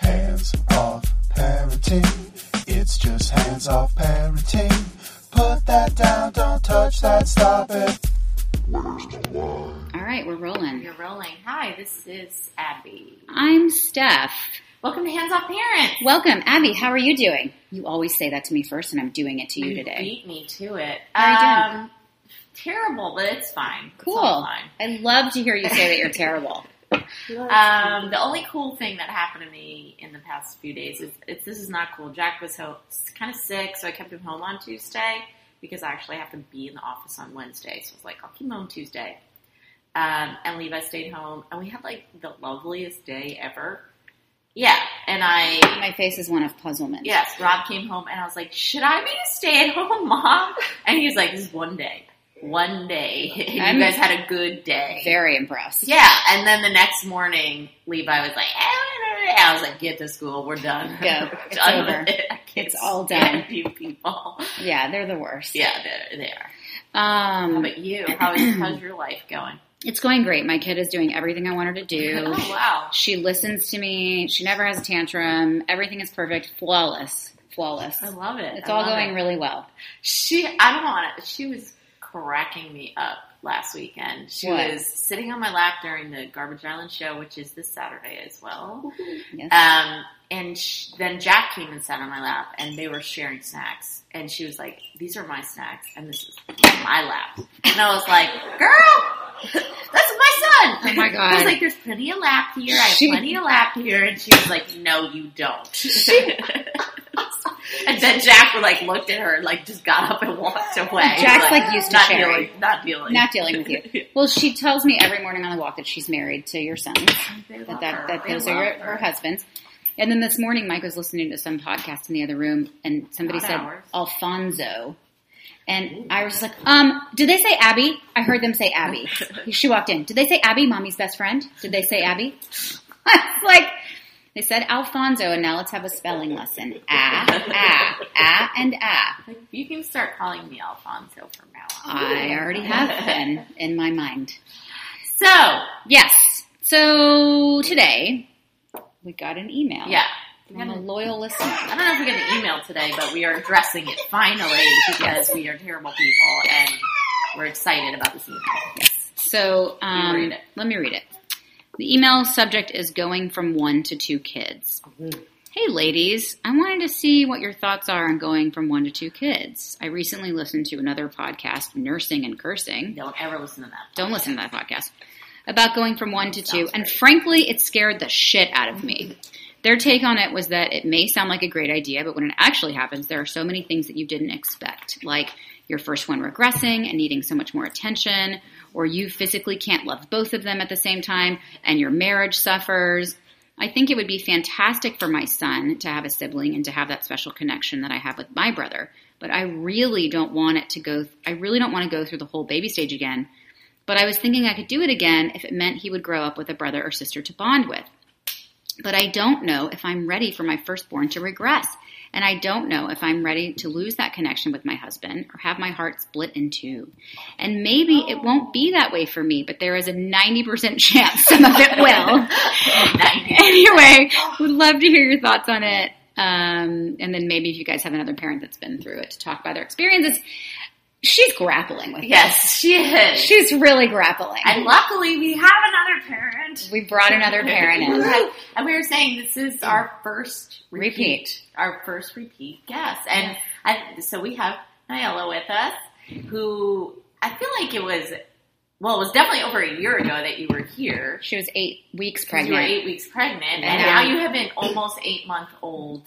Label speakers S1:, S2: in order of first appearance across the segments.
S1: Hands off parenting. It's just hands off parenting. Put that down, don't touch that, stop it.
S2: All right, we're rolling.
S3: You're rolling. Hi, this is Abby.
S2: I'm Steph.
S3: Welcome to Hands Off Parents.
S2: Welcome, Abby. How are you doing? You always say that to me first, and I'm doing it to you
S3: You
S2: today.
S3: beat me to it.
S2: How are you doing?
S3: Um, terrible, but it's fine.
S2: Cool.
S3: all fine.
S2: I love to hear you say that you're terrible.
S3: Um, the only cool thing that happened to me in the past few days is it's, this is not cool. Jack was ho- kind of sick, so I kept him home on Tuesday because I actually have to be in the office on Wednesday. So I was like, I'll keep him home Tuesday. Um, and Levi stayed home, and we had like the loveliest day ever. Yeah, and I
S2: My face is one of puzzlement.
S3: Yes, Rob came home and I was like, "Should I be a stay-at-home mom?" And he was like, "This is one day, one day. And
S2: I'm
S3: you guys had a good day."
S2: Very impressed.
S3: Yeah, and then the next morning, Levi was like, "Eh, I was like, "Get to school. We're done.
S2: Go. It's
S3: Done
S2: over.
S3: it.
S2: It's all done.
S3: You people.
S2: Yeah, they're the worst.
S3: Yeah, they're there. How
S2: Um,
S3: about you? How is, how's your life going?
S2: it's going great. My kid is doing everything I want her to do.
S3: Oh wow.
S2: She listens to me. She never has a tantrum. Everything is perfect. Flawless. Flawless.
S3: I love it.
S2: It's
S3: I
S2: all going
S3: it.
S2: really well.
S3: She, I don't want to. She was cracking me up last weekend. She
S2: What?
S3: was sitting on my lap during the Garbage Island show, which is this Saturday as well.
S2: Yes.
S3: Um, and sh- then Jack came and sat on my lap, and they were sharing snacks. And she was like, "These are my snacks, and this is my lap." And I was like, "Girl, that's my son."
S2: Oh my god!
S3: I was like, "There's plenty of lap here. I have
S2: She-
S3: plenty of lap here." And she was like, "No, you don't." and then Jack like looked at her and like just got up and walked away.
S2: Jack's, like, used to
S3: not
S2: sharing.
S3: dealing, not dealing,
S2: Not dealing with you. Well, she tells me every morning on the walk that she's married to your
S3: son,
S2: That that, that those are
S3: her.
S2: her husbands. And then this morning, Mike was listening to some podcast in the other room, and somebody
S3: Not
S2: said
S3: ours.
S2: Alfonso. And I was just like, um, did they say Abby? I heard them say Abby. she walked in. Did they say Abby, mommy's best friend? Did they say Abby? I was like, they said Alfonso, and now let's have a spelling lesson. Ah, ah, ah, and ah.
S3: You can start calling me Alfonso from now on.
S2: I already have been in my mind.
S3: So,
S2: Yes. So today we got an email.
S3: yeah.
S2: From a loyal listener.
S3: I don't know if we get an email today, but we are addressing it finally because we are terrible people and we're excited about this email.
S2: Yes. So um,
S3: You read it.
S2: let me read it. The email subject is going from one to two kids. Mm-hmm. Hey ladies, I wanted to see what your thoughts are on going from one to two kids. I recently listened to another podcast, Nursing and Cursing.
S3: Don't ever listen to that.
S2: Don't listen to that podcast. About going from one to two. And frankly, it scared the shit out of me. Mm-hmm. Their take on it was that it may sound like a great idea, but when it actually happens, there are so many things that you didn't expect, like your first one regressing and needing so much more attention, or you physically can't love both of them at the same time, and your marriage suffers. I think it would be fantastic for my son to have a sibling and to have that special connection that I have with my brother. But I really don't want it to go, I really don't want to go through the whole baby stage again. But I was thinking I could do it again if it meant he would grow up with a brother or sister to bond with. But I don't know if I'm ready for my firstborn to regress. And I don't know if I'm ready to lose that connection with my husband or have my heart split in two. And maybe it won't be that way for me, but there is a 90% chance some of it will. anyway, would love to hear your thoughts on it. Um, and then maybe if you guys have another parent that's been through it to talk about their experiences. She's grappling with
S3: Yes, she is.
S2: She's really grappling.
S3: and luckily, we have another parent.
S2: we brought another parent in.
S3: and we were saying this is our first repeat,
S2: Repeat.
S3: our first repeat guest, and I, so we have Nyla with us, who I feel like it was, well, it was definitely over a year ago that you were here.
S2: She was eight weeks
S3: 'cause You were
S2: pregnant.
S3: eight weeks pregnant, and now you have an almost eight month old,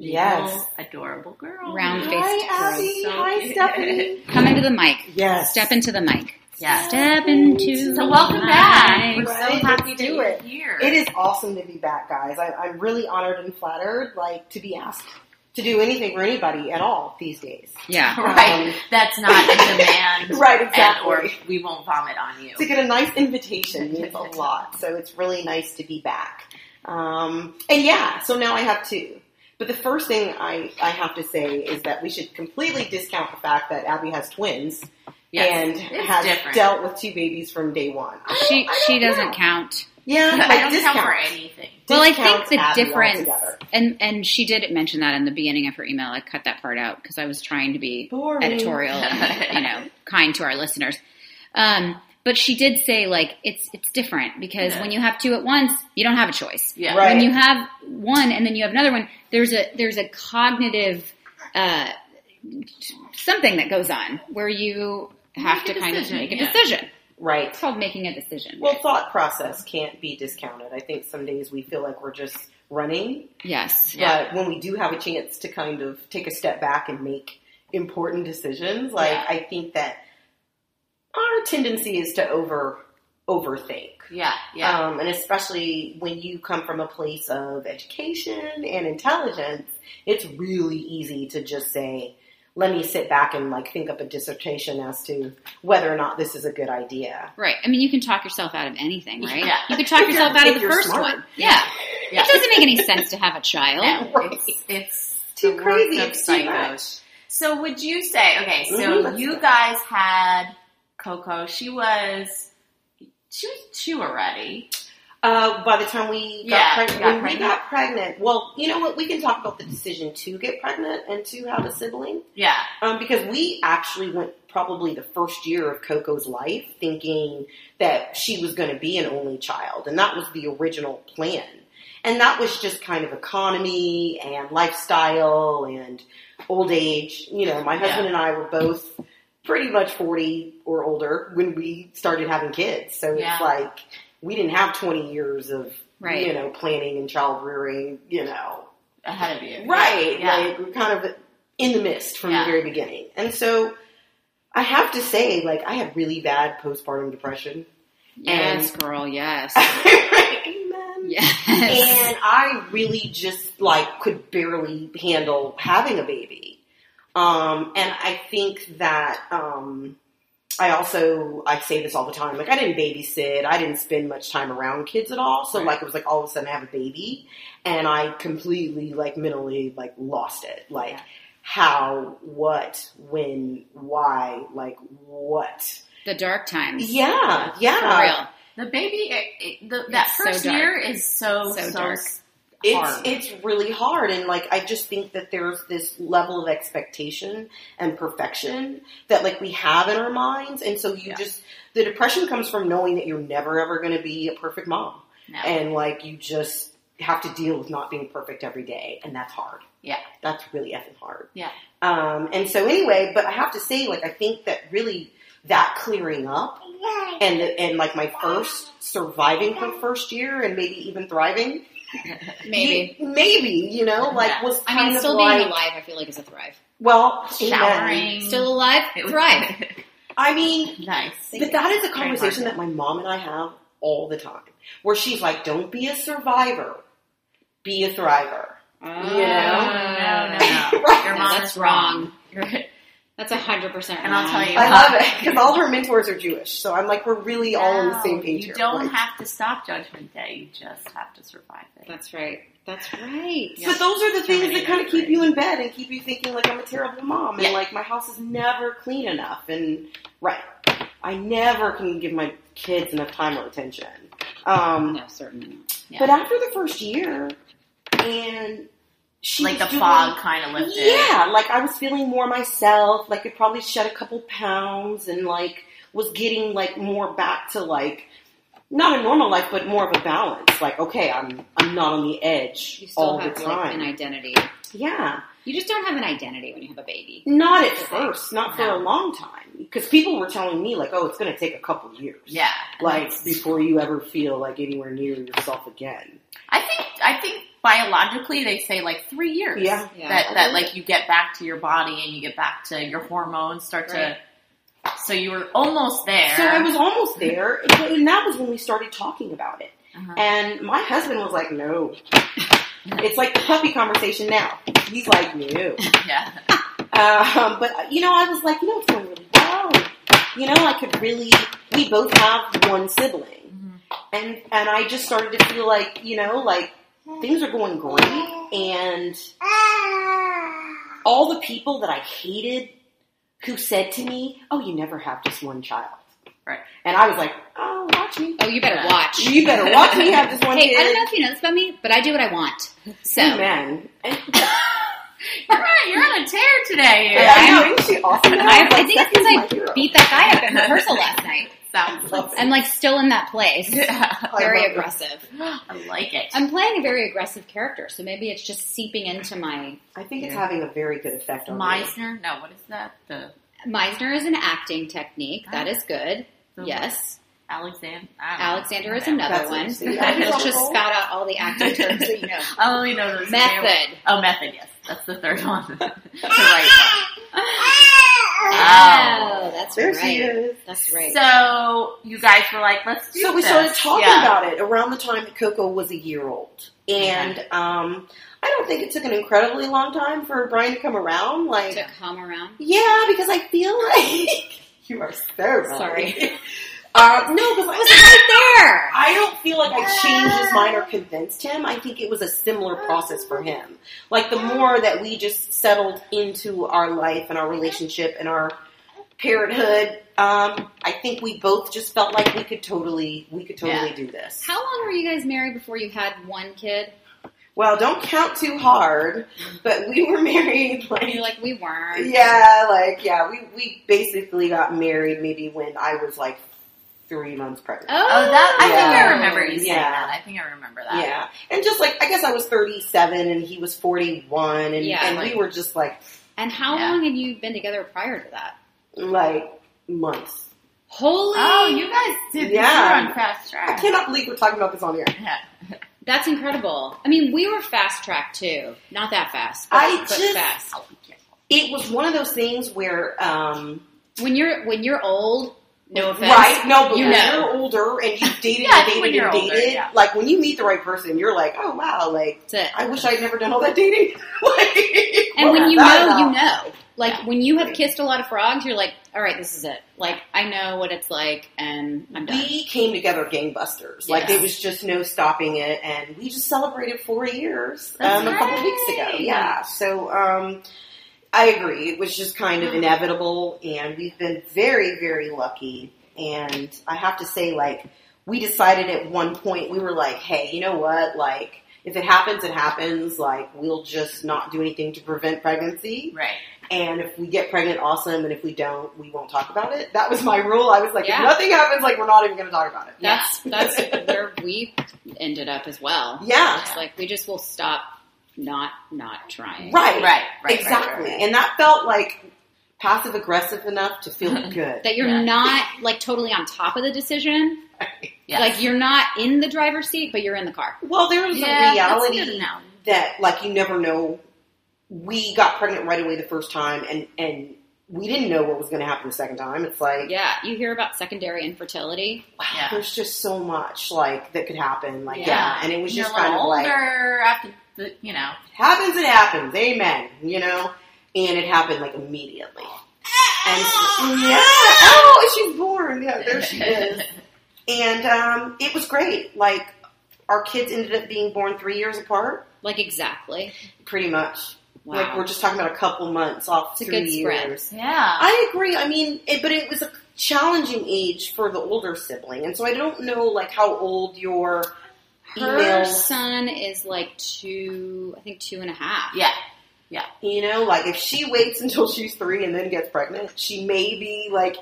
S4: Yes.
S3: adorable girl,
S2: Round face.
S4: Hi, Abby.
S3: So
S4: Hi,
S3: cute.
S4: Stephanie.
S2: Come into the mic.
S4: Yes.
S2: Step into the mic.
S3: Yes.
S2: Step into
S3: So welcome
S2: the
S3: back.
S2: mic.
S3: We're so
S4: Right,
S3: happy
S4: let's
S3: that
S4: do
S3: you're
S4: it.
S3: here.
S4: It is awesome to be back, guys. I, I'm really honored and flattered, like, to be asked to do anything for anybody at all these days.
S2: Yeah.
S3: right.
S4: Um,
S3: That's not a demand.
S4: Right,
S3: and,
S4: exactly.
S3: or we won't vomit on you.
S4: to get a nice invitation means a lot. So it's really nice to be back. Um, and yeah, so now I have two. But the first thing I, I have to say is that we should completely discount the fact that Abby has twins
S3: Yes,
S4: and has
S3: different.
S4: dealt with two babies from day one.
S2: She she doesn't
S4: know.
S2: count.
S4: Yeah,
S3: I
S4: like
S3: don't count for anything.
S2: Well, I think the
S4: have
S2: difference,
S4: altogether.
S2: and and she did mention that in the beginning of her email. I cut that part out because I was trying to be
S4: Boring.
S2: editorial and you know kind to our listeners. Um, but she did say like it's it's different because
S3: Yeah.
S2: when you have two at once, you don't have a choice.
S3: Yeah.
S4: Right.
S2: When you have one and then you have another one, there's a there's a cognitive uh, something that goes on where you have
S3: Make
S2: to kind
S3: decision,
S2: of make a
S3: yeah.
S2: decision.
S4: Right.
S2: It's called making a decision.
S4: Well, thought process can't be discounted. I think some days we feel like we're just running,
S2: yes.
S3: Yeah.
S4: but when we do have a chance to kind of take a step back and make important decisions, like
S3: Yeah.
S4: I think that our tendency is to over overthink.
S3: Yeah, yeah.
S4: Um, and especially when you come from a place of education and intelligence, it's really easy to just say, let me sit back and like think up a dissertation as to whether or not this is a good idea.
S2: Right. I mean, you can talk yourself out of anything, right?
S3: Yeah.
S2: You could talk yourself out of the first
S4: smart.
S2: one. Yeah.
S3: Yeah.
S2: It doesn't make any sense to have a child.
S3: No,
S4: Right.
S3: it's, it's
S4: Too crazy,
S3: of
S4: it's too much.
S3: So would you say, okay, so
S4: Mhm,
S3: you guys had Coco, she was, she was two already.
S4: Uh, by the time we got
S3: Yeah,
S4: pregnant,
S3: got
S4: when we got pregnant, well, you know what? We can talk about the decision to get pregnant and to have a sibling.
S3: Yeah,
S4: Um, because we actually went probably the first year of Coco's life thinking that she was going to be an only child, and that was the original plan. And that was just kind of economy and lifestyle and old age. You know, my husband and I were both pretty much 40 or older when we started having kids. So
S3: Yeah.
S4: it's like we didn't have 20 years of,
S2: Right.
S4: you know, planning and child rearing, you know,
S3: ahead of you.
S4: Right.
S3: Yeah.
S4: Like we're kind of in the mist from
S3: Yeah.
S4: the very beginning. And so I have to say, like, I had really bad postpartum depression.
S2: Yes, girl. Yes.
S4: Amen.
S2: Yes.
S4: And I really just like could barely handle having a baby. Um, and I think that um, I also I say this all the time. Like I didn't babysit. I didn't spend much time around kids at all. So
S3: Right.
S4: like it was like all of a sudden I have a baby, and I completely like mentally like lost it. Like
S3: Yeah.
S4: how, what, when, why, like what?
S2: the dark times.
S4: Yeah,
S2: For
S4: yeah.
S2: real.
S3: The baby, it, it, the, that
S2: It's
S3: first
S2: dark.
S3: year is so,
S2: So
S3: so,
S2: dark.
S4: It's it's really hard, and like I just think that there's this level of expectation and perfection that like we have in our minds, and so you
S3: Yeah.
S4: just the depression comes from knowing that you're never ever going to be a perfect mom,
S3: no.
S4: and like you just have to deal with not being perfect every day, and that's hard.
S3: Yeah.
S4: that's really effing hard.
S3: Yeah.
S4: Um, and so anyway, but I have to say, like I think that really that clearing up and and like my first surviving her first year and maybe even thriving
S2: Maybe.
S4: you- maybe, you know, like
S3: Yeah.
S4: was
S2: I mean,
S4: of
S2: still
S4: like,
S2: being alive, I feel like is a thrive.
S4: well, amen.
S3: Showering.
S2: Still alive, thrive.
S4: I mean,
S3: nice.
S4: but that is a conversation that my mom and I have all the time, where she's like, "Don't be a survivor, be a thriver."
S2: Oh,
S3: no, no, no.
S4: Right.
S3: Your
S2: No, that's
S3: wrong.
S2: wrong. That's a hundred percent.
S3: And I'll tell you-
S4: I love it because all her mentors are Jewish, so I'm like, we're really all on the same page
S3: You
S4: here.
S3: don't
S4: Like-
S3: have to stop Judgment Day. You just have to survive it.
S2: That's right. That's right.
S3: Yeah.
S4: But those are the things that kind of keep you in bed and keep you thinking like I'm a terrible mom and
S3: Yeah.
S4: like my house is never clean enough and right. I never can give my kids enough time or attention. Um,
S2: No, certainly not.
S3: Yeah.
S4: But after the first year, and she
S3: like the
S4: doing-
S3: fog kind of lifted.
S4: Yeah, like I was feeling more myself. Like I probably shed a couple pounds and like was getting like more back to like not a normal life, but more of a balance. Like okay, I'm I'm not on the edge
S2: You still
S4: all
S2: have
S4: the
S2: like
S4: time.
S2: an identity.
S4: yeah,
S2: You just don't have an identity when you have a baby.
S4: not at first, not for
S3: No.
S4: a long time, because people were telling me like, oh, it's going to take a couple years.
S3: Yeah.
S4: Like before you ever feel like anywhere near yourself again.
S3: I think I think biologically they say like three years.
S4: Yeah.
S2: Yeah.
S3: That that like you get back to your body and you get back to your hormones start
S2: Right.
S3: to. So you were almost there.
S4: So I was almost there, and that was when we started talking about it.
S3: Uh-huh.
S4: And my husband was like, no. It's like the puppy conversation now. He's like, no.
S3: Yeah.
S4: Um, but, you know, I was like, you know, it's going really well. You know, I could really, we both have one sibling.
S3: Mhm.
S4: And, and I just started to feel like, you know, like things are going great. And all the people that I hated who said to me, oh, you never have just one child.
S3: Right.
S4: And I was like, oh, watch me.
S2: Oh, you better watch.
S4: You better watch me have this one
S2: Hey,
S4: kid.
S2: I don't know if you know this about me, but I do what I want. So
S4: Amen.
S3: You're on, you're on a tear today.
S4: Yeah, I know. Isn't she awesome?
S2: I, I think it's because I
S4: hero.
S2: beat that guy up in rehearsal last night.
S3: Sounds
S2: I'm like still in that place.
S3: yeah.
S2: Very
S4: love it.
S2: aggressive.
S3: I like it.
S2: I'm playing a very aggressive character, so maybe it's just seeping into my.
S4: I think it's
S2: Yeah.
S4: having a very good effect on me.
S3: Meisner? No, what is that? The,
S2: Meisner is an acting technique. That ah. is good.
S3: the
S2: Yes.
S3: Alexander. I.
S2: Alexander is another
S4: That's
S2: one.
S4: what- see,
S2: I just
S4: that's
S2: just spout out all the acting terms that you know.
S3: Oh, I only know those two.
S2: Method.
S3: Oh, method. Yes, that's the third one. the right
S2: Oh, that's
S4: There
S2: right.
S4: she is.
S2: That's right.
S3: So you guys were like, "Let's do
S4: So we
S3: this.
S4: started talking
S3: Yeah.
S4: about it around the time that Coco was a year old, and um, I don't think it took an incredibly long time for Brian to come around. Like,
S2: to come around.
S4: yeah, because I feel like you are so wrong.
S2: Sorry.
S4: Uh, no, because I was right
S2: there.
S4: I don't feel like I changed his mind or convinced him. I think it was a similar process for him. Like the more that we just settled into our life and our relationship and our parenthood, um, I think we both just felt like we could totally, we could totally
S3: Yeah.
S4: do this.
S2: How long were you guys married before you had one kid?
S4: Well, don't count too hard, but we were married like,
S2: you're like, we weren't.
S4: yeah, like yeah, we we basically got married maybe when I was like three months pregnant.
S2: Oh,
S3: Oh, that I think I remember you saying
S4: Yeah.
S3: that. I think I remember that.
S4: Yeah, and just like I guess I was thirty seven and he was forty one, and
S2: Yeah,
S4: and
S3: like-
S4: we were just like
S2: And how
S3: Yeah.
S2: long had you been together prior to that?
S4: like months.
S2: Holy!
S3: Oh, you guys did.
S4: Yeah.
S3: Yeah. On fast track.
S4: I cannot believe we're talking about this on here.
S3: Yeah.
S2: That's incredible. I mean, we were fast track too. Not that fast. But,
S4: I
S2: but
S4: just-
S2: fast.
S4: It was one of those things where, um,
S2: When you're when you're old, no offense.
S4: right? No, but
S2: you
S4: when
S2: know.
S4: you're older and you've dated
S3: Yeah,
S4: and dated and
S3: older,
S4: dated,
S3: yeah.
S4: like when you meet the right person, you're like, oh wow, like I wish I'd never done all that dating. like,
S2: And when you know, you know. Like when you have kissed a lot of frogs, you're like, all right, this is it. Like I know what it's like, and I'm done.
S4: We came together gangbusters. Like it was just no stopping it, and we just celebrated four years um, a couple weeks ago. Yeah, so um, I agree. It was just kind of hmm. inevitable, and we've been very, very lucky. And I have to say, like, we decided at one point we were like, hey, you know what? Like, if it happens, it happens. Like, we'll just not do anything to prevent pregnancy.
S3: Right.
S4: And if we get pregnant, awesome. And if we don't, we won't talk about it. That was my rule. I was like,
S2: Yeah.
S4: if nothing happens, like, we're not even going to talk about it.
S2: That's that's where we ended up as well.
S4: Yeah.
S2: It's like we just will stop not not trying.
S4: Right.
S3: Right. Right.
S4: exactly.
S3: Right, right.
S4: And that felt like passive aggressive enough to feel good.
S2: That you're
S3: Yeah.
S2: not like totally on top of the decision.
S3: Yes.
S2: Like you're not in the driver's seat, but you're in the car.
S4: well, there was
S3: yeah,
S4: a reality
S3: good now.
S4: that, like, you never know. We got pregnant right away the first time, and, and we didn't know what was going to happen the second time. It's like,
S2: Yeah, you hear about secondary infertility.
S4: wow,
S3: Yeah.
S4: there's just so much, like, that could happen. Like,
S2: Yeah.
S4: yeah. And it was
S3: You're
S4: just
S3: a little
S4: kind of like,
S3: older after the, you know.
S4: happens, it happens. Amen. You know? And it happened, like, immediately. And yeah. Oh, she's born. Yeah, there she is. And um, it was great. Like, our kids ended up being born three years apart,
S2: Like exactly.
S4: pretty much.
S2: Wow.
S4: Like, we're just talking about a couple months off
S2: It's
S4: three
S2: spread.
S4: years.
S3: Yeah.
S4: I agree. I mean, it, but it was a challenging age for the older sibling. And so I don't know, like, how old your
S2: Her
S4: emails,
S2: son is like two, I think two and a half.
S3: yeah. Yeah.
S4: You know, like, if she waits until she's three and then gets pregnant, she may be, like,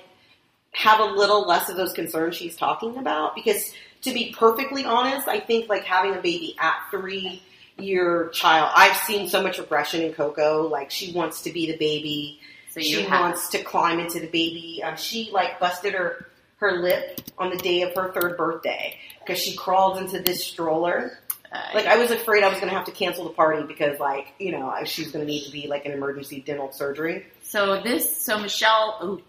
S4: have a little less of those concerns she's talking about. Because to be perfectly honest, I think, like, having a baby at three, year child, I've seen so much regression in Coco. Like, she wants to be the baby.
S3: So you
S4: she
S3: have.
S4: wants to climb into the baby. Um, she like busted her her lip on the day of her third birthday because she crawled into this stroller.
S3: uh,
S4: Like I was afraid I was going to have to cancel the party because like you know she's going to need to be like an emergency dental surgery.
S3: So this, so Michelle, ooh,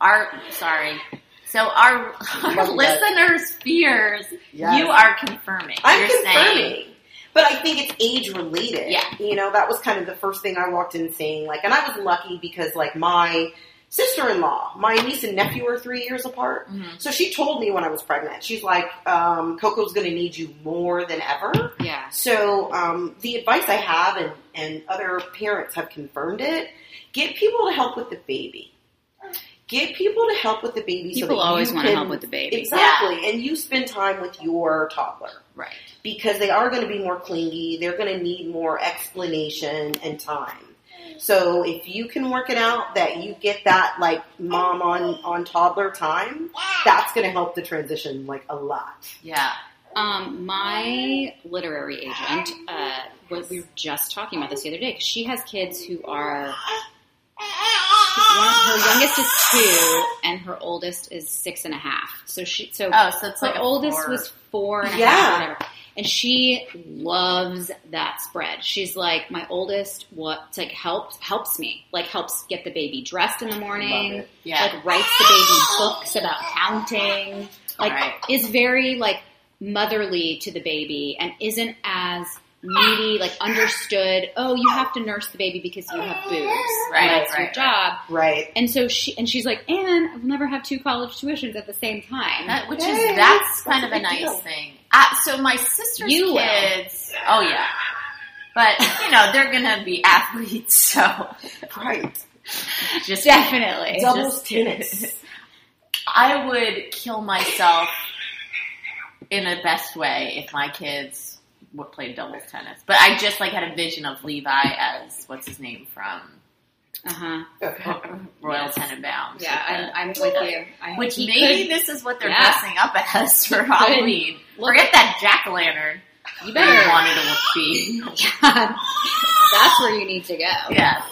S3: our sorry. So our, our listeners' fears,
S4: Yes.
S3: you are confirming.
S4: I'm
S3: You're
S4: confirming.
S3: saying,
S4: But I think it's age related.
S3: Yeah.
S4: You know, that was kind of the first thing I walked in saying, like, and I was lucky because, like, my sister in law, my niece and nephew are three years apart.
S3: Mhm.
S4: So she told me when I was pregnant, she's like, um, Coco's going to need you more than ever.
S2: Yeah.
S4: So um, the advice I have, and, and other parents have confirmed it, get people to help with the baby. get people to help with the baby. so
S2: People
S4: that
S2: always want to help with the baby.
S4: Exactly, and you spend time with your toddler
S2: Right.
S4: because they are going to be more clingy. They're going to need more explanation and time. So if you can work it out that you get that like mom on on toddler time, that's going to help the transition like a lot.
S3: Yeah.
S2: Um, my literary agent, uh, was, we were just talking about this the other day because she has kids who are. Her youngest is two, and her oldest is six and a half. So she, so
S3: Oh, so it's
S2: her
S3: like a
S2: oldest
S3: four.
S2: was four and a half,
S4: Yeah.
S2: whatever. And she loves that spread. She's like, my oldest, what like helps helps me, like helps get the baby dressed in the morning,
S3: Yeah.
S2: like writes the baby books about counting, like
S3: Right.
S2: is very like motherly to the baby and isn't as needy, like understood. Oh, you have to nurse the baby because you have boobs. and
S3: Right,
S2: that's your job.
S4: Right.
S2: And so she and she's like, and I'll never have two college tuitions at the same time.
S3: That, which
S4: Hey,
S3: is that's
S4: that's
S3: kind
S4: a
S3: of a nice
S4: deal.
S3: thing. Uh, so my sister's
S2: You will.
S3: kids, oh yeah, but you know they're gonna be athletes, so
S4: Right.
S3: just
S2: Definitely.
S4: Doubles tennis.
S3: I would kill myself in the best way if my kids would played doubles tennis. But I just like had a vision of Levi as what's his name from
S2: Uh huh.
S4: Okay.
S3: Royal
S2: Yes.
S3: Tenenbaums.
S2: Yeah, I'm, I'm with you. I,
S3: the- which maybe
S2: could-
S3: this is what they're
S2: Yeah.
S3: dressing up as for. Halloween. Forget that jack o' lantern.
S2: you
S3: Better
S2: better.
S3: wanted to be.
S2: That's where you need to go.
S3: Yes.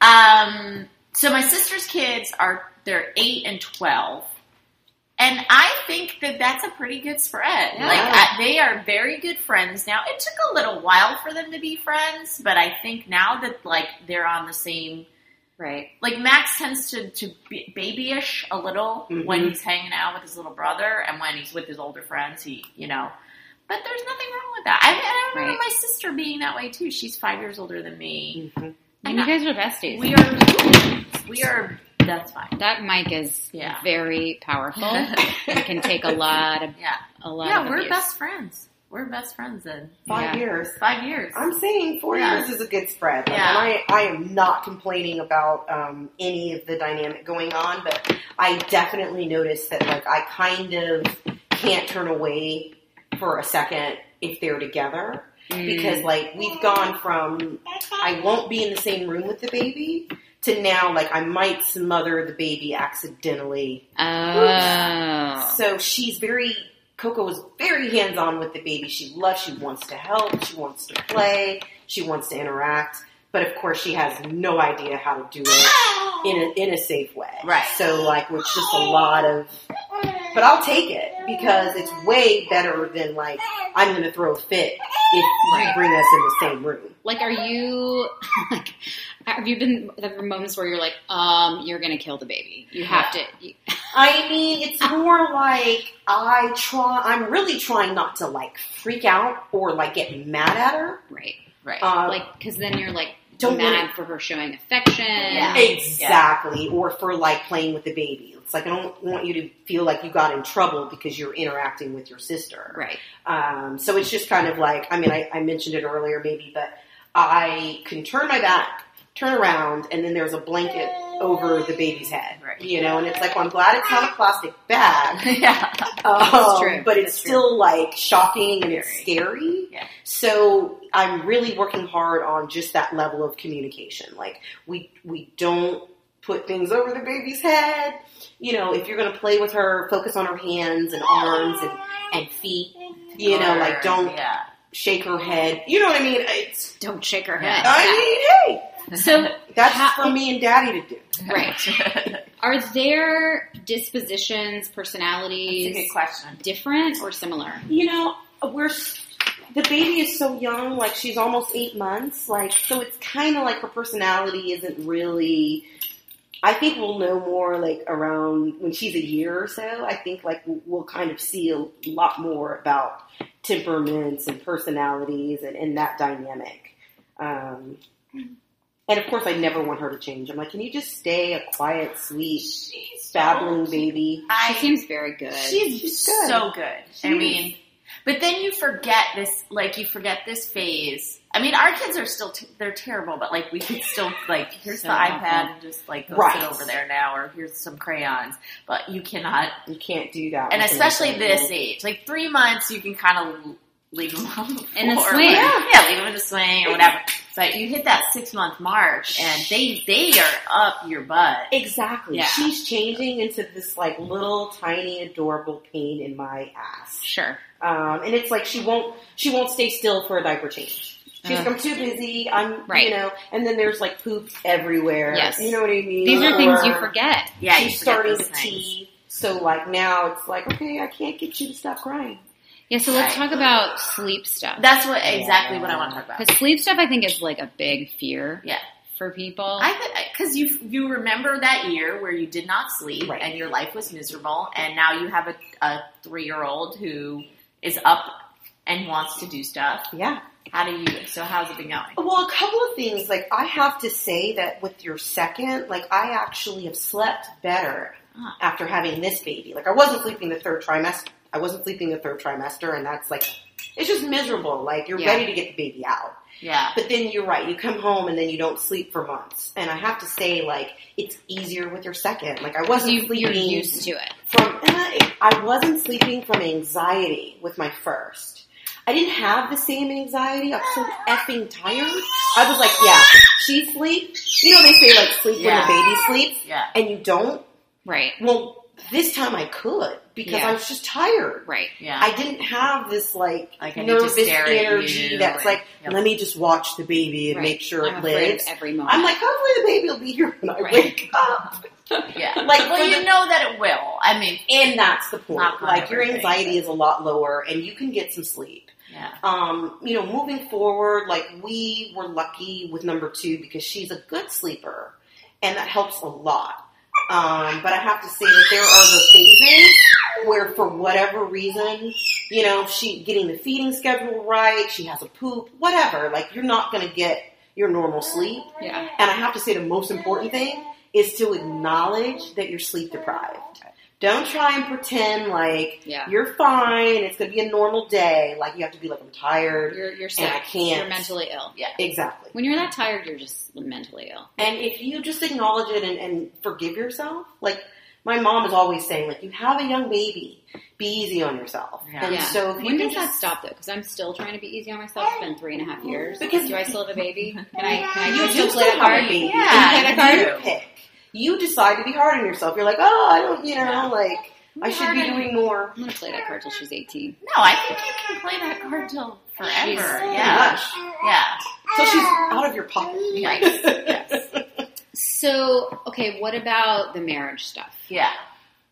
S3: Um, so my sister's kids are they're eight and twelve, and I think that that's a pretty good spread.
S2: Yeah.
S3: Like I, they are very good friends now. It took a little while for them to be friends, but I think now that like they're on the same.
S2: Right.
S3: Like Max tends to to be babyish a little
S4: Mhm.
S3: when he's hanging out with his little brother, and when he's with his older friends, he you know. But there's nothing wrong with that. I, I remember
S2: Right.
S3: my sister being that way too. She's five years older than me.
S4: Mhm.
S2: And you guys are besties.
S3: We are. We are. That's fine.
S2: that mic is
S3: Yeah.
S2: very powerful. it can take a lot of
S3: Yeah.
S2: a lot
S3: Yeah,
S2: of
S3: we're
S2: abuse.
S3: best friends. We're best friends then.
S4: Five
S2: Yeah.
S4: years.
S3: Five years.
S4: I'm saying four
S3: Yeah.
S4: years is a good spread. Like,
S3: Yeah.
S4: And I, I am not complaining about um, any of the dynamic going on, but I definitely noticed that like I kind of can't turn away for a second if they're together.
S2: Mm.
S4: Because like we've gone from I won't be in the same room with the baby to now like I might smother the baby accidentally.
S2: Oh.
S4: So she's very Coco is very hands on with the baby. She loves, she wants to help, she wants to play, she wants to interact, but of course she has no idea how to do it in a in a safe way.
S3: Right.
S4: So like it's just a lot of but I'll take it because it's way better than like I'm gonna throw a fit if you bring us in the same room.
S2: Like, are you like? Have you been? There were moments where you're like, um, you're gonna kill the baby. You have to. You,
S4: I mean, it's more like I try. I'm really trying not to like freak out or like get mad at her.
S2: right.
S3: right.
S4: Um,
S2: Like, because then you're like
S4: Don't
S2: mad for her showing affection.
S3: Yeah.
S4: Exactly. Or for like playing with the baby. It's like I don't want you to feel like you got in trouble because you're interacting with your sister.
S2: Right.
S4: Um, so it's just kind of like I mean I, I mentioned it earlier maybe, but I can turn my back, turn around, and then there's a blanket over the baby's head.
S3: Right.
S4: You know, and it's like well, I'm glad it's not a plastic bag.
S3: yeah.
S4: Um,
S2: true.
S4: But it's
S2: That's true.
S4: still like shocking and it's scary.
S3: Yeah.
S4: So I'm really working hard on just that level of communication. Like we we don't put things over the baby's head. You know, if you're gonna play with her, focus on her hands and arms and, and feet. You know, like don't
S3: Yeah.
S4: shake her head. You know what I mean? It's
S2: Don't shake her head.
S4: I mean, hey,
S2: So
S4: that's
S2: How-
S4: for me and daddy to do.
S2: Right. Are there dispositions,
S3: That's a
S2: personalities
S3: good question.
S2: different or similar?
S4: You know, we're the baby is so young, like she's almost eight months, like so it's kind of like her personality isn't really. I think we'll know more like around when she's a year or so. I think like we'll, we'll kind of see a lot more about temperaments and personalities and, and that dynamic. Um, and of course, I never want her to change. I'm like, can you just stay a quiet, sweet, babbling baby?
S3: I,
S2: She seems very good.
S3: She's,
S4: She's good.
S3: so good. I
S4: She
S3: mean, But then you forget this, like you forget this phase. I mean, our kids are still t- they're terrible, but like we could still like here's
S2: So
S3: the
S2: awful.
S3: iPad and just like go
S4: Right.
S3: sit over there now, or here's some crayons. But you cannot,
S4: You can't do that.
S3: and especially this age, like three months, you can kind of leave them on the
S2: In the swing.
S3: yeah, yeah, leave them in the swing or whatever. So you hit that six month mark, and they they are up your butt.
S4: Exactly.
S2: Yeah.
S4: She's changing into this like little tiny adorable pain in my ass.
S2: Sure.
S4: Um, and it's like she won't she won't stay still for a diaper change. She's
S2: Ugh.
S4: like, I'm too busy. I'm
S2: Right.
S4: you know, and then there's like poop everywhere.
S2: Yes.
S4: You know what I mean?
S2: These are things you forget.
S3: Yeah, you
S4: she's
S3: forget
S4: starting
S3: those
S4: to
S3: things.
S4: tea. So like now it's like, okay, I can't get you to stop crying.
S2: Yeah, so let's
S3: Right.
S2: talk about sleep stuff.
S3: That's what exactly what I want to talk about.
S2: Because sleep stuff, I think, is like a big fear
S3: Yeah.
S2: for people.
S3: I because you you remember that year where you did not sleep
S4: Right.
S3: and your life was miserable, and now you have a, a three year old who is up and wants to do stuff.
S4: Yeah.
S3: How do you? So how's it been going?
S4: Well, a couple of things. Like I have to say that with your second, like I actually have slept better
S3: Ah.
S4: after having this baby. Like I wasn't sleeping the third trimester. I wasn't sleeping the third trimester, and that's like it's just miserable. Like you're
S2: Yeah.
S4: ready to get the baby out,
S3: Yeah,
S4: but then you're right. You come home and then you don't sleep for months. And I have to say, like it's easier with your second. Like I wasn't
S2: you, you're used to it.
S4: from eh, I wasn't sleeping from anxiety with my first. I didn't have the same anxiety. I was so effing tired. I was like, yeah, she sleeps. You know they say like sleep
S3: Yeah.
S4: when the baby sleeps,
S3: yeah,
S4: and you don't.
S2: Right.
S4: Well, this time I could because
S2: Yeah.
S4: I was just tired.
S2: Right.
S3: yeah.
S4: I didn't have this like,
S3: Like, I need to
S4: nervous energy that's
S3: and-
S4: like,
S3: Yep.
S4: let me just watch the baby and
S2: right.
S4: make sure
S2: I'm
S4: it lives.
S2: every moment.
S4: I'm like, hopefully the baby will be here when I
S2: Right.
S4: wake up.
S3: yeah.
S4: like,
S3: well, you
S4: the-
S3: know that it will. I mean,
S4: And that's the point. Like your anxiety
S3: but-
S4: is a lot lower and you can get some sleep.
S3: yeah,
S4: Um, you know, moving forward, like we were lucky with number two because she's a good sleeper and that helps a lot. Um, but I have to say that there are the phases where for whatever reason, you know, she getting the feeding schedule right, she has a poop, whatever, like you're not gonna get your normal sleep.
S2: yeah.
S4: And I have to say the most important thing is to acknowledge that you're sleep deprived. Don't try and pretend like
S2: Yeah.
S4: you're fine. It's going to be a normal day. Like you have to be like, I'm tired.
S2: You're, you're sick.
S4: I can't.
S2: You're mentally ill.
S3: yeah.
S4: Exactly.
S2: When you're that tired, you're just mentally ill.
S4: And if you just acknowledge it and, and forgive yourself, like my mom is always saying, like you have a young baby, be easy on yourself.
S3: Yeah.
S4: And
S2: Yeah.
S4: so
S2: when
S4: can
S2: does that stop though? Because I'm still trying to be easy on myself. It's been three and a half years.
S4: Because-
S2: do I still have a baby? Can I? Can I
S4: You
S2: still play that
S4: a
S2: card?
S4: baby.
S3: Yeah,
S4: And
S3: you
S4: you can
S3: do.
S4: pick. You decide to be hard on yourself. You're like, oh, I don't, you know,
S3: Yeah.
S4: like I should be doing more.
S2: I'm gonna play that card till she's 18.
S3: No, I think you can play that card till forever.
S2: She's-
S3: yeah,
S4: Gosh.
S3: yeah.
S4: So she's out of your pocket.
S3: Right.
S4: yes.
S2: So, okay, what about the marriage stuff?
S3: Yeah.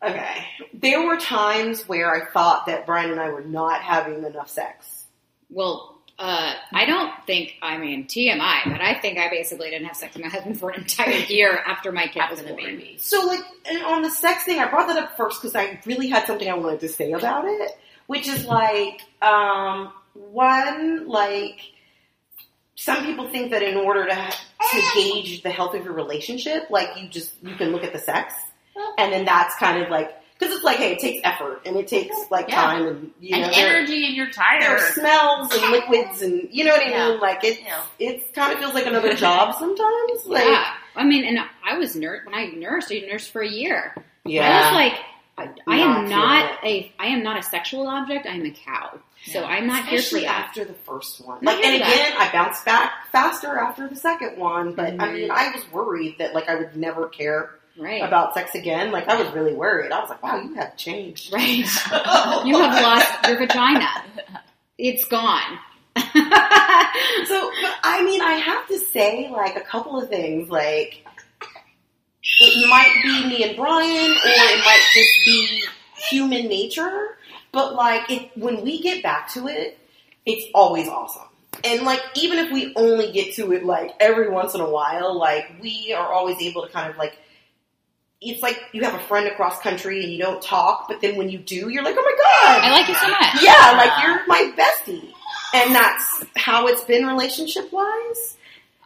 S4: Okay. There were times where I thought that Brian and I were not having enough sex.
S2: Well, uh, I don't think, I mean, TMI, but I think I basically didn't have sex with my husband for an entire year after my kid
S3: After
S2: was
S3: the
S2: born.
S3: baby.
S4: So, like, and on the sex thing, I brought that up first because I really had something I wanted to say about it, which is like, um, one, like, some people think that in order to to gauge the health of your relationship, like you just you can look at the sex, and then that's kind of like because it's like, hey, it takes effort and it takes like
S3: Yeah.
S4: time and you know
S3: and energy, and you're tired.
S4: there are smells and liquids and you know what I
S3: Yeah.
S4: mean. Like it,
S3: Yeah.
S4: it kind of feels like another job sometimes. Like,
S2: yeah. I mean, and I was nursed, when I nursed, I nursed for a year. Yeah, I was like, I, I am not a, I am not a sexual object. I'm a cow. So. I'm not here for
S4: Especially
S2: that.
S4: after the first one. Like, and again, I bounced back faster after the second one. But I
S2: Mhm.
S4: mean, I was worried that like I would never care
S2: Right.
S4: about sex again. Like I was really worried. I was like, wow, you have changed.
S2: right. you have lost your vagina. It's gone.
S4: So, but, I mean, I have to say, like, a couple of things. Like, it might be me and Brian, or it might just be human nature. But, like, it, when we get back to it, it's always awesome. And, like, even if we only get to it, like, every once in a while, like, we are always able to kind of, like, it's like you have a friend across country and you don't talk, but then when you do, you're like, oh my god,
S2: I like you so much.
S4: yeah, like you're my bestie. And that's how it's been relationship wise.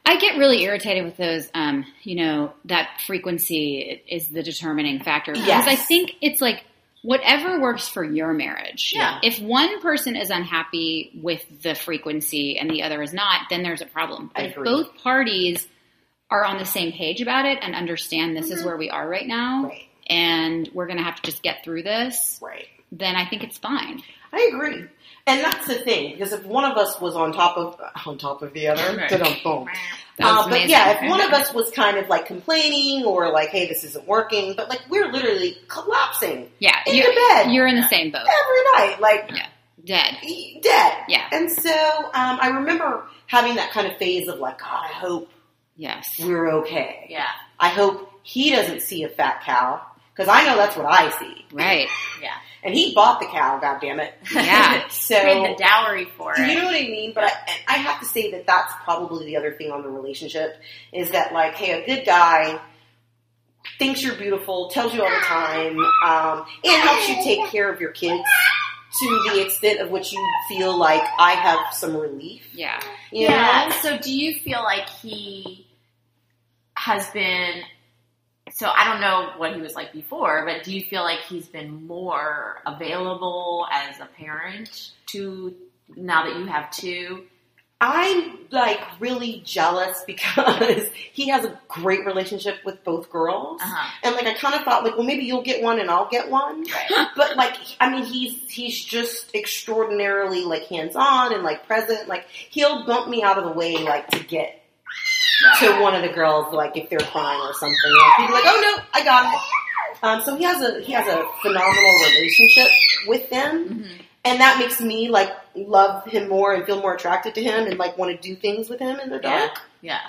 S2: I get really irritated with those, um, you know, that frequency is the determining factor. Because
S4: Yes.
S2: I think it's like whatever works for your marriage.
S3: Yeah.
S2: If one person is unhappy with the frequency and the other is not, then there's a problem.
S4: I
S2: But if both parties are on the same page about it and understand this is
S3: Mm-hmm.
S2: where we are right now
S4: Right.
S2: and we're going to have to just get through this,
S4: Right.
S2: then I think it's fine.
S4: I agree. And that's the thing, because if one of us was on top of on top of the other,
S3: Right.
S2: was
S4: Uh, but yeah, if one of us was kind of like complaining or like, "Hey, this isn't working," but like we're literally collapsing
S2: Yeah,
S4: in
S2: you're,
S4: the bed
S2: you're in the same boat.
S4: every night, like
S2: yeah.
S4: Dead. dead.
S2: Yeah.
S4: And so um, I remember having that kind of phase of like, God, I hope
S2: Yes.
S4: we're okay.
S3: Yeah.
S4: I hope he doesn't see a fat cow because I know that's what I see.
S2: Right.
S3: Yeah.
S4: And he bought the cow, God damn it.
S2: Yeah.
S4: So
S3: Paid the dowry for it.
S4: you know what I mean? But I, I have to say that that's probably the other thing on the relationship is that like, hey, a good guy thinks you're beautiful, tells you all the time, um, and helps you take care of your kids to the extent of which you feel like I have some relief.
S2: Yeah.
S4: You
S3: yeah.
S4: know?
S3: So do you feel like he has been so I don't know what he was like before, but do you feel like he's been more available as a parent to now that you have two?
S4: I'm like really jealous because he has a great relationship with both girls.
S3: Uh-huh.
S4: And like I kind of thought like, well maybe you'll get one and I'll get one.
S3: Right.
S4: but like I mean he's he's just extraordinarily like hands on and like present. Like he'll bump me out of the way like to get to one of the girls like if they're crying or something. Like he'd be like, Oh no, I got it. Um, so he has a he has a phenomenal relationship with them.
S3: Mhm.
S4: And that makes me like love him more and feel more attracted to him and like want to do things with him in the dark.
S3: Yeah.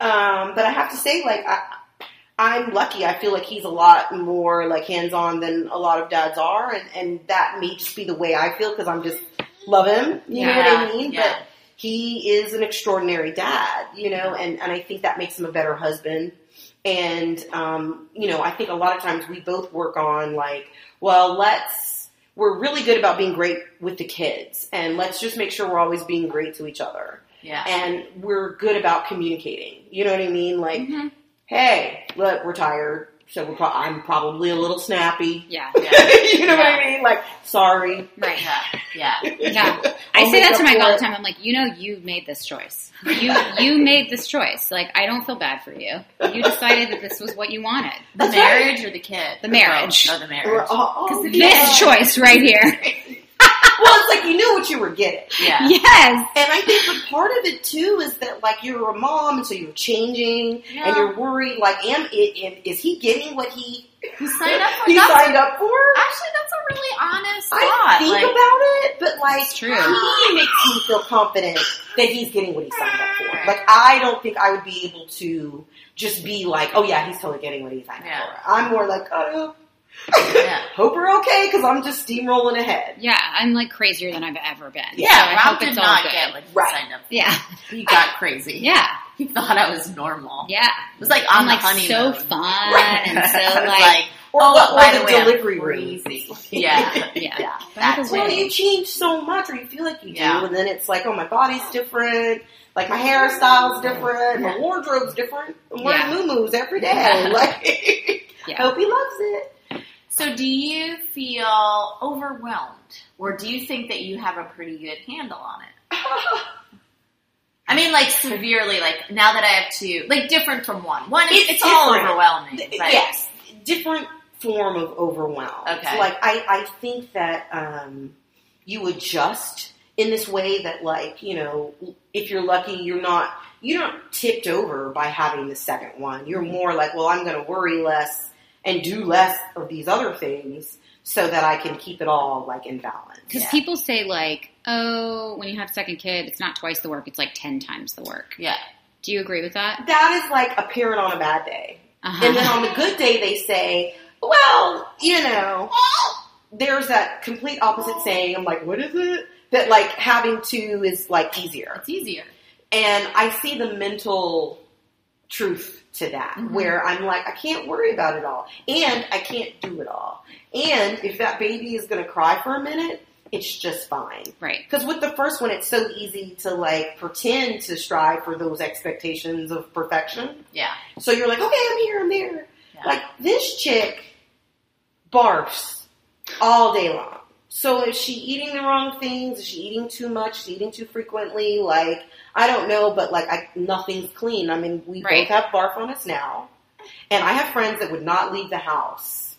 S4: Um, but I have to say, like, I, I'm lucky. I feel like he's a lot more like hands on than a lot of dads are, and, and that may just be the way I feel because I'm just love him. You know what I mean?
S3: yeah.
S4: But he is an extraordinary dad, you know, and, and I think that makes him a better husband. And um, you know, I think a lot of times we both work on like, well, let's we're really good about being great with the kids, and let's just make sure we're always being great to each other
S3: Yeah.
S4: and we're good about communicating. You know what I mean? Like,
S2: Mhm.
S4: hey, look, we're tired, so we're pro- I'm probably a little snappy.
S2: Yeah.
S3: Yeah.
S4: you know what I mean? Like, sorry.
S2: Right.
S3: Yeah. Yeah.
S2: Yeah. I say that to Mike
S4: for
S2: all the time. I'm like, you know, you made this choice. You you made this choice. Like, I don't feel bad for you. You decided that this was what you wanted.
S3: The
S4: That's
S3: marriage or the kid?
S2: The marriage.
S3: Oh, the marriage.
S4: oh, oh, yeah.
S2: This choice right here.
S4: Well, it's like you knew what you were getting.
S3: Yeah.
S2: Yes.
S4: And I think but part of it too is that like you're a mom and so you're changing and you're worried like am, am is he getting what he
S3: He signed up for
S4: he
S3: that's
S4: signed up for?
S3: Actually, that's a really honest
S4: I
S3: thought.
S4: think
S3: like,
S4: about it, but like
S2: It's true.
S4: he makes me feel confident that he's getting what he signed up for. Like I don't think I would be able to just be like, oh yeah, he's totally getting what he signed
S3: Yeah.
S4: up for. I'm more like, oh,
S3: Yeah.
S4: hope we're okay because I'm just steamrolling ahead.
S2: Yeah, I'm like crazier than I've ever been.
S4: Yeah,
S2: so I
S3: Rob
S2: hope
S3: did
S2: it's all good.
S3: get he
S4: Right.
S3: signed up.
S2: Yeah.
S3: He got crazy.
S2: Yeah.
S3: He thought I was normal.
S2: Yeah.
S3: It was like on
S2: And
S3: the
S2: like
S3: honeymoon.
S2: so fun
S4: Right.
S2: and so like, oh,
S4: Or,
S3: oh,
S4: what-
S3: by
S4: the,
S3: way,
S4: delivery room.
S3: crazy. Yeah.
S2: yeah.
S3: Yeah.
S2: By
S3: That
S4: Well, you change so much, or you feel like you do, and then it's like, oh, my body's different, like my hairstyle's different, my wardrobe's different. I'm wearing
S2: Yeah.
S4: every day.
S3: Yeah.
S4: Like,
S2: Yeah.
S4: hope he loves it.
S3: So, do you feel overwhelmed, or do you think that you have a pretty good handle on it? I mean, like severely. Like now that I have two, like different from one. One, it's,
S4: It's
S3: it's all overwhelming. Right?
S4: Yes, different form of overwhelm.
S3: Okay.
S4: Like I, I think that um, you adjust in this way that, like, you know, if you're lucky, you're not you're not tipped over by having the second one. You're more like, well, I'm going to worry less and do less of these other things so that I can keep it all like in balance.
S2: Because
S3: Yeah.
S2: people say like, oh, when you have second kid, it's not twice the work; it's like ten times the work.
S3: Yeah.
S2: Do you agree with that?
S4: That is like a parent on a bad day.
S2: Uh-huh.
S4: And then on the good day, they say, well, you know, there's that complete opposite saying. I'm like, what is it? That like having two is like easier.
S3: It's easier.
S4: And I see the mental truth to that,
S3: Mhm.
S4: where I'm like, I can't worry about it all. And I can't do it all. And if that baby is going to cry for a minute, it's just fine.
S2: right.
S4: Because with the first one, it's so easy to like pretend to strive for those expectations of perfection.
S3: Yeah.
S4: So you're like, okay, I'm here, I'm there.
S3: Yeah.
S4: Like this chick barfs all day long. So is she eating the wrong things? Is she eating too much? Is she eating too frequently? Like I don't know, but like I, nothing's clean. I mean, we
S2: Right.
S4: both have barf on us now, and I have friends that would not leave the house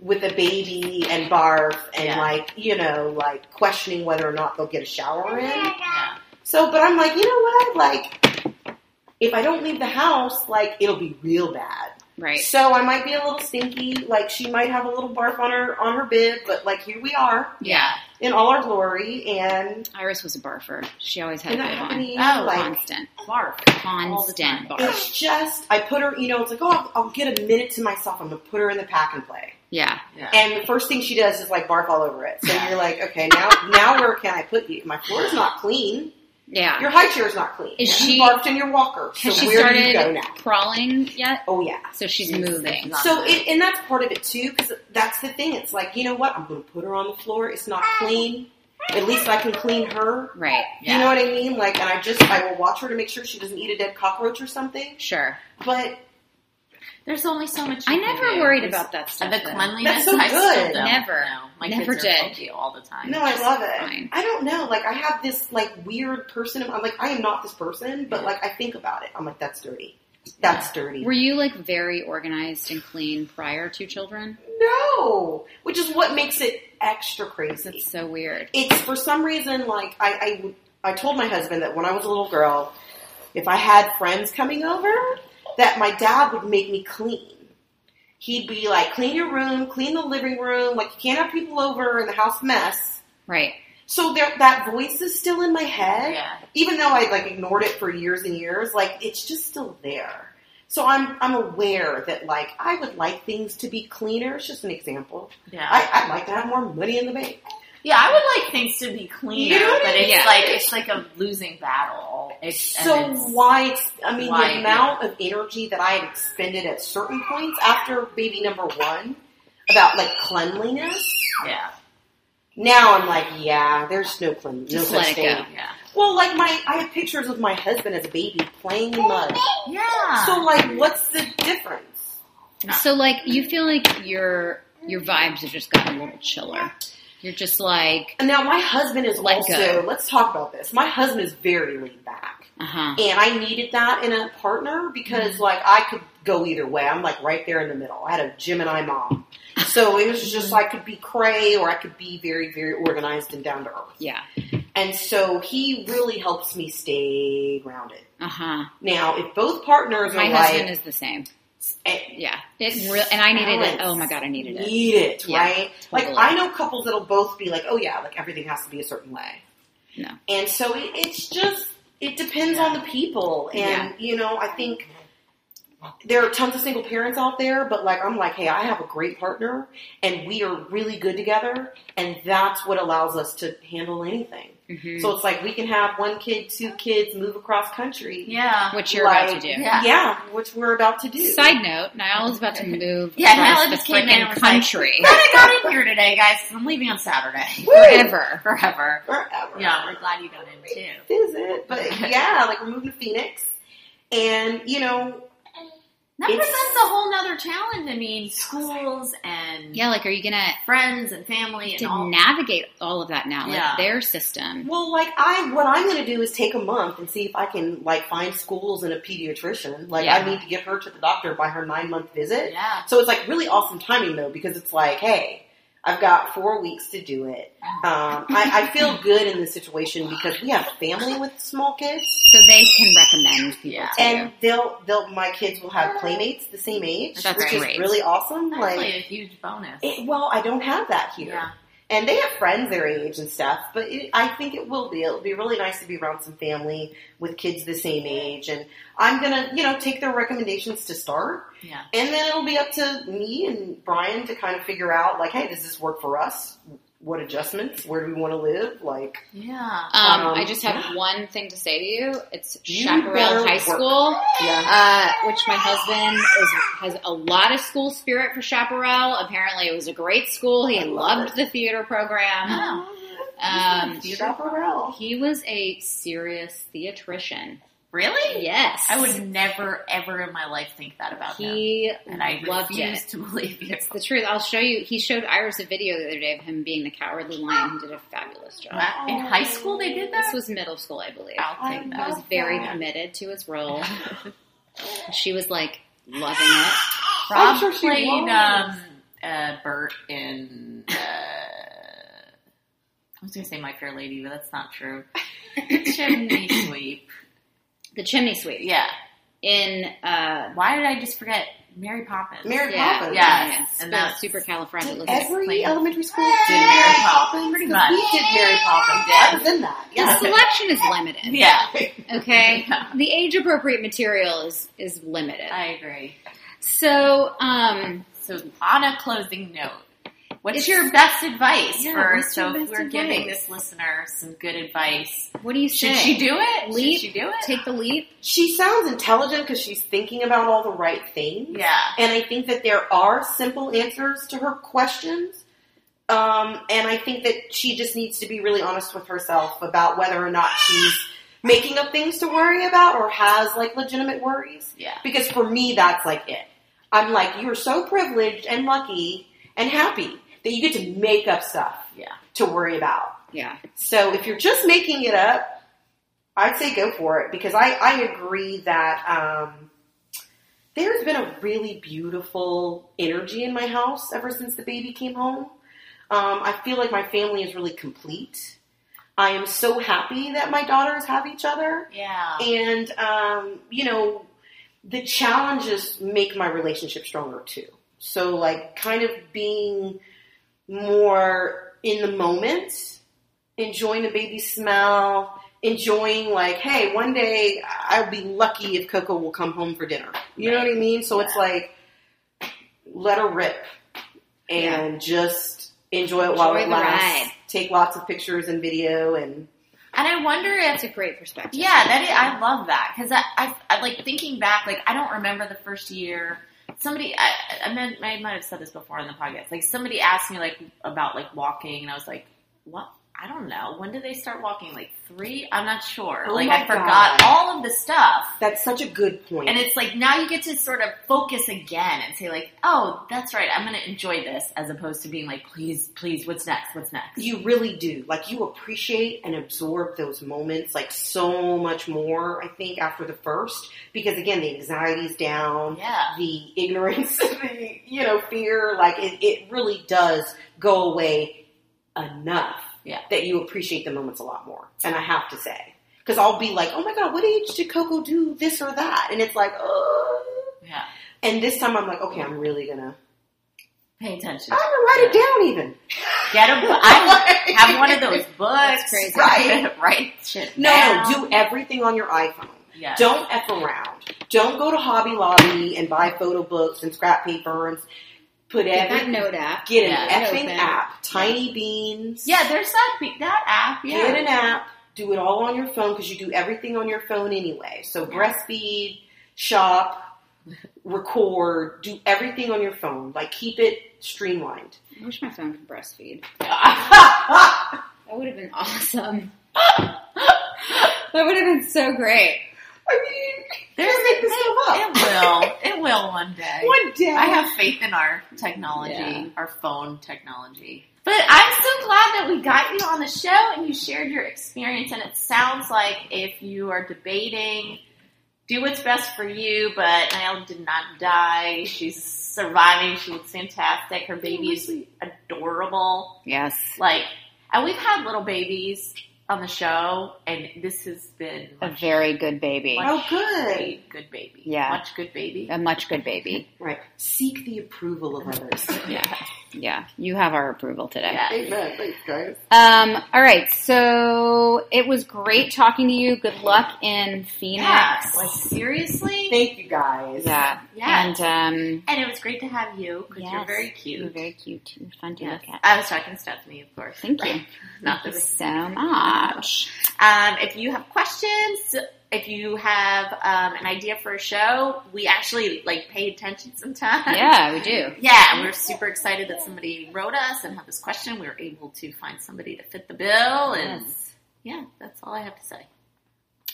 S4: with a baby and barf and
S3: Yeah.
S4: like you know like questioning whether or not they'll get a shower in.
S3: Yeah.
S4: So, but I'm like, you know what? Like, if I don't leave the house, like it'll be real bad.
S2: Right.
S4: So I might be a little stinky. Like she might have a little barf on her on her bib, but like here we are
S2: Yeah.
S4: in all our glory, and
S2: Iris was a barfer. She always had a
S4: that
S2: bib on.
S4: you.
S3: Oh,
S4: like
S2: Constant.
S3: Barf. All the
S2: Constant
S3: time.
S2: barf.
S4: it's just I put her. You know, it's like oh, I'll, I'll get a minute to myself. I'm gonna put her in the pack and play.
S2: Yeah.
S3: Yeah.
S4: And the first thing she does is like barf all over it. So you're like, okay, now now where can I put you? My floor's not clean.
S2: Yeah.
S4: Your high chair is not clean.
S2: Is
S4: you
S2: she-
S4: barfed in your walker. So
S2: Has she
S4: where do you go
S2: started
S4: now?
S2: crawling yet?
S4: Oh yeah.
S2: So she's
S3: She's-
S2: moving.
S3: she's
S4: So it, and that's part of it too, because that's the thing. It's like you know what? I'm going to put her on the floor. It's not clean. At least I can clean her.
S2: Right.
S4: You know what I mean? Like, and I just I will watch her to make sure she doesn't eat a dead cockroach or something.
S2: Sure.
S4: But
S3: There's only so much.
S2: I
S3: you can
S2: never
S3: do.
S2: worried
S3: There's-
S2: about that stuff.
S3: The
S2: though.
S3: cleanliness.
S4: That's so
S3: I still
S4: good.
S3: don't
S2: Never.
S3: know. My
S2: Never
S3: kids are
S2: did.
S3: filthy all the time.
S4: no, I love it.
S2: fine.
S4: I don't know. Like I have this like weird person. I'm like I am not this person, but like I think about it. I'm like that's dirty. That's dirty.
S2: Were you like very organized and clean prior to children?
S4: No, which is what makes it extra crazy.
S2: That's so weird.
S4: it's for some reason like I, I I told my husband that when I was a little girl, if I had friends coming over, that my dad would make me clean. He'd be like, clean your room, clean the living room, like you can't have people over in the house mess.
S2: Right.
S4: So there, that voice is still in my head,
S3: Yeah.
S4: even though I like ignored it for years and years. Like it's just still there. So I'm I'm aware that like I would like things to be cleaner. It's just an example.
S3: Yeah.
S4: I, I'd like to have more money in the bank.
S3: Yeah, I would like things to be cleaner,
S4: You know what I
S3: but
S4: mean?
S3: it's
S2: Yeah.
S3: like it's like a losing battle. It's,
S4: So
S3: and it's,
S4: why? I mean,
S3: why-
S4: the amount of energy that I had expended at certain points after baby number one about like cleanliness.
S3: yeah,
S4: Now I'm like, yeah, there's no clean, no
S2: Just
S4: such
S2: let it
S4: thing.
S2: go.
S3: yeah,
S4: Well, like my, I have pictures of my husband as a baby playing in mud.
S3: yeah.
S4: So like, what's the difference?
S2: So like you feel like your your vibes have just gotten a little chiller. You're just like,
S4: And now my husband is
S2: Let
S4: also.
S2: go.
S4: Let's talk about this. My husband is very laid back.
S2: uh huh.
S4: And I needed that in a partner because, like, I could go either way. I'm like right there in the middle. I had a Gemini mom, so it was just I could be cray or I could be very, very organized and down to earth.
S2: Yeah.
S4: And so he really helps me stay grounded.
S2: Uh huh.
S4: Now, if both partners
S2: My husband
S4: like,
S2: is the same.
S4: Eh,
S2: Yeah. It real and I needed it. Oh my god, I needed it.
S4: need it,
S2: Yeah,
S4: right? Like. I know couples that'll both be like, oh yeah, like everything has to be a certain way.
S2: No.
S4: And so it, it's just it depends on the people, and
S2: Yeah.
S4: you know I think there are tons of single parents out there, but like I'm like, hey, I have a great partner, and we are really good together, and that's what allows us to handle anything.
S2: Mhm.
S4: So it's like we can have one kid, two kids, move across country.
S3: yeah.
S2: Which you're about to do.
S3: Yeah.
S4: Yeah, which we're about to do.
S2: Side note, Niall is about to move
S3: Yeah, Niall just came in and
S2: freaking
S3: was like,
S2: country
S3: Glad I got in here today, guys. I'm leaving on Saturday.
S2: forever.
S3: Forever.
S4: Forever.
S3: Yeah, we're glad you got in too.
S4: visit. But yeah, like we're moving to Phoenix. And, you know,
S3: That
S4: It's-
S3: presents a whole nother challenge. I mean, schools and
S2: Yeah, like are you gonna
S3: friends and family and
S2: to
S3: all.
S2: navigate all of that now, like
S3: Yeah.
S2: their system?
S4: well, like I, what I'm going to do is take a month and see if I can like find schools and a pediatrician. Like
S2: Yeah.
S4: I need to get her to the doctor by her nine month visit.
S3: yeah.
S4: So it's like really awesome timing though, because it's like, hey, I've got four weeks to do it. Um, I, I feel good in this situation because we have family with small kids,
S2: So they can recommend people
S3: Yeah.
S2: to
S4: and
S2: you.
S4: they'll they'll my kids will have playmates the same age,
S2: That's
S4: which
S2: great.
S4: is really awesome.
S3: That's
S4: like,
S3: like a huge bonus.
S4: It, well, I don't have that here.
S3: yeah.
S4: And they have friends their age and stuff, but it, I think it will be. It'll be really nice to be around some family with kids the same age. And I'm to, you know, take their recommendations to start.
S3: Yeah.
S4: And then it'll be up to me and Brian to kind of figure out, like, hey, does this work for us? What adjustments? Where do we want to live? Like,
S3: Yeah.
S2: Um,
S4: Um,
S2: I just have
S4: yeah.
S2: one thing to say to you. It's
S4: You
S2: Chaparral High
S4: work.
S2: School,
S4: yeah.
S2: uh, which my husband is has a lot of school spirit for Chaparral. Apparently, it was a great school. He
S4: I love
S2: loved the theater program.
S3: Oh.
S2: Um,
S4: Chaparral.
S2: he was a serious theatrician
S3: Really?
S2: Yes.
S3: I would never, ever in my life think that about him.
S2: He
S3: And I
S2: loved
S3: refuse
S2: it.
S3: to believe you.
S2: It's the truth. I'll show you. He showed Iris a video the other day of him being the cowardly lion. He did a fabulous job.
S3: Wow. In high school, they did that?
S2: This was middle school, I believe.
S3: I'll take
S2: I
S3: that.
S2: was very
S4: that.
S2: committed to his role. she was like loving it.
S3: Rob
S4: sure
S3: played um, uh, Bert in. Uh, I was going to say My Fair Lady, but that's not true. Chimney Sweep.
S2: The chimney sweep.
S3: Yeah.
S2: In uh
S3: Why did I just forget Mary Poppins?
S4: Mary
S2: yeah,
S4: Poppins.
S3: Yeah.
S2: yeah,
S3: and that's-
S2: super califragilistic.
S4: Every
S3: Plain-
S4: elementary school
S3: Did Mary Poppins, pretty much.
S4: We did Mary Poppins.
S3: Yeah.
S4: Was in that.
S2: The
S4: Yeah.
S2: selection is limited.
S3: Yeah.
S2: Okay.
S3: Yeah.
S2: The age appropriate material is is limited.
S3: I agree.
S2: So, um,
S3: So, on a closing note, what's
S2: It's-
S3: your best advice
S2: Yeah,
S3: for? So,
S2: best
S3: we're giving this listener some good advice,
S2: what do you say?
S3: should she do it?
S2: Leap?
S3: Should she do it?
S2: Take the leap.
S4: She sounds intelligent because she's thinking about all the right things.
S3: yeah.
S4: And I think that there are simple answers to her questions. Um, and I think that she just needs to be really honest with herself about whether or not she's making up things to worry about or has like legitimate worries.
S3: Yeah.
S4: Because for me, that's like it. I'm like, you're so privileged and lucky and happy that you get to make up stuff
S3: Yeah.
S4: to worry about.
S2: Yeah.
S4: So if you're just making it up, I'd say go for it because I, I agree that um, there's been a really beautiful energy in my house ever since the baby came home. Um, I feel like my family is really complete. I am so happy that my daughters have each other.
S3: Yeah.
S4: And, um, you know, the challenges make my relationship stronger too. So, like, kind of being more in the moment, enjoying the baby smell, enjoying, like, hey, one day I'll be lucky if Coco will come home for dinner. You know what I mean? So, it's like, let her rip and just enjoy it while
S2: Enjoy
S4: it lasts.
S2: ride.
S4: Take lots of pictures and video and
S3: And I wonder if
S2: That's a great perspective.
S3: Yeah, that is, I love that because I, I, I like thinking back. Like I don't remember the first year. Somebody, I, I, meant, I might have said this before in the podcast. Like somebody asked me like about like walking, and I was like, "What? I don't know. When did they start walking? Like three? I'm not sure.
S4: Oh
S3: like I forgot
S4: God.
S3: all of the stuff."
S4: that's such a good point.
S3: And it's like now you get to sort of focus again and say like, "Oh, that's right. I'm going to enjoy this," as opposed to being like, "Please, please, what's next? What's next?"
S4: You really do. Like you appreciate and absorb those moments like so much more, I think, after the first. Because again, the anxiety's down,
S3: yeah,
S4: the ignorance, the you know, fear, like it, it really does go away enough
S3: Yeah.
S4: that you appreciate the moments a lot more. And I have to say. Because I'll be like, oh my god, what age did Coco do this or that? And it's like, oh.
S3: yeah.
S4: And this time I'm like, okay, I'm really gonna,
S3: Pay attention.
S4: I'm gonna write it down even.
S3: Get a book. I have one of those books.
S2: Crazy.
S4: Right.
S3: Write shit
S4: No,
S3: down.
S4: no, do everything on your iPhone.
S3: Yeah.
S4: Don't F around. Don't go to Hobby Lobby and buy photo books and scrap paper and put
S2: Get that
S4: every,
S2: note app.
S4: get an
S3: Yeah.
S4: effing
S2: Open.
S4: app. Tinybeans.
S3: Yeah, there's that that app. Yeah.
S4: Get an app. Do it all on your phone because you do everything on your phone anyway. So breastfeed, shop, record, do everything on your phone. Like keep it streamlined.
S2: I wish my phone could breastfeed. That would have been awesome. that would have been so great.
S4: Mean,
S3: There's
S4: make this stuff up.
S3: It will. It will one day.
S4: One day.
S3: I have faith in our technology,
S2: Yeah.
S3: our phone technology. But I'm so glad that we got you on the show and you shared your experience. And it sounds like if you are debating, do what's best for you. But Niall did not die. She's surviving. She looks fantastic. Her baby is adorable.
S2: Yes.
S3: Like, and we've had little babies on the show, and this has been
S2: A very good baby.
S3: much
S4: Oh, good.
S3: great, good baby.
S2: Yeah.
S3: much good baby.
S2: A much good baby.
S4: Right. Seek the approval of others.
S3: Yeah,
S2: Yeah. You have our approval today.
S3: yeah.
S4: Amen. Thanks, guys.
S2: Um, all right. So it was great talking to you. Good luck in Phoenix.
S3: Yeah, like seriously.
S4: Thank you, guys.
S2: Yeah.
S3: Yeah.
S2: And um,
S3: and it was great to have you because you're very cute.
S2: you're very cute. You're fun to
S3: Yes.
S2: look at.
S3: I was talking stuff to Stephanie, of course.
S2: Thank you.
S3: Not
S2: Thank you so much.
S3: Um, if you have questions, if you have um, an idea for a show, we actually like pay attention sometimes.
S2: Yeah, we do.
S3: Yeah, and we're super excited that somebody wrote us and had this question. We were able to find somebody to fit the bill, and
S2: Yes.
S3: yeah, that's all I have to say.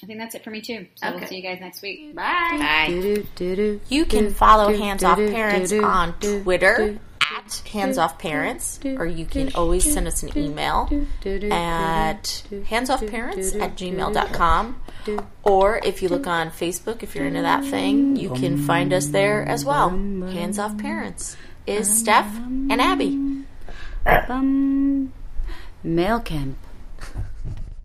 S2: I think that's it for me too. So
S3: Okay.
S2: we'll see you guys next week.
S3: Bye.
S2: Bye.
S3: You can follow Hands Off Parents on Twitter at Hands Off Parents, or you can always send us an email at handsoffparents at gmail.com. Or if you look on Facebook, if you're into that thing, you can find us there as well. Hands Off Parents is Steph and Abby.
S2: Mail camp.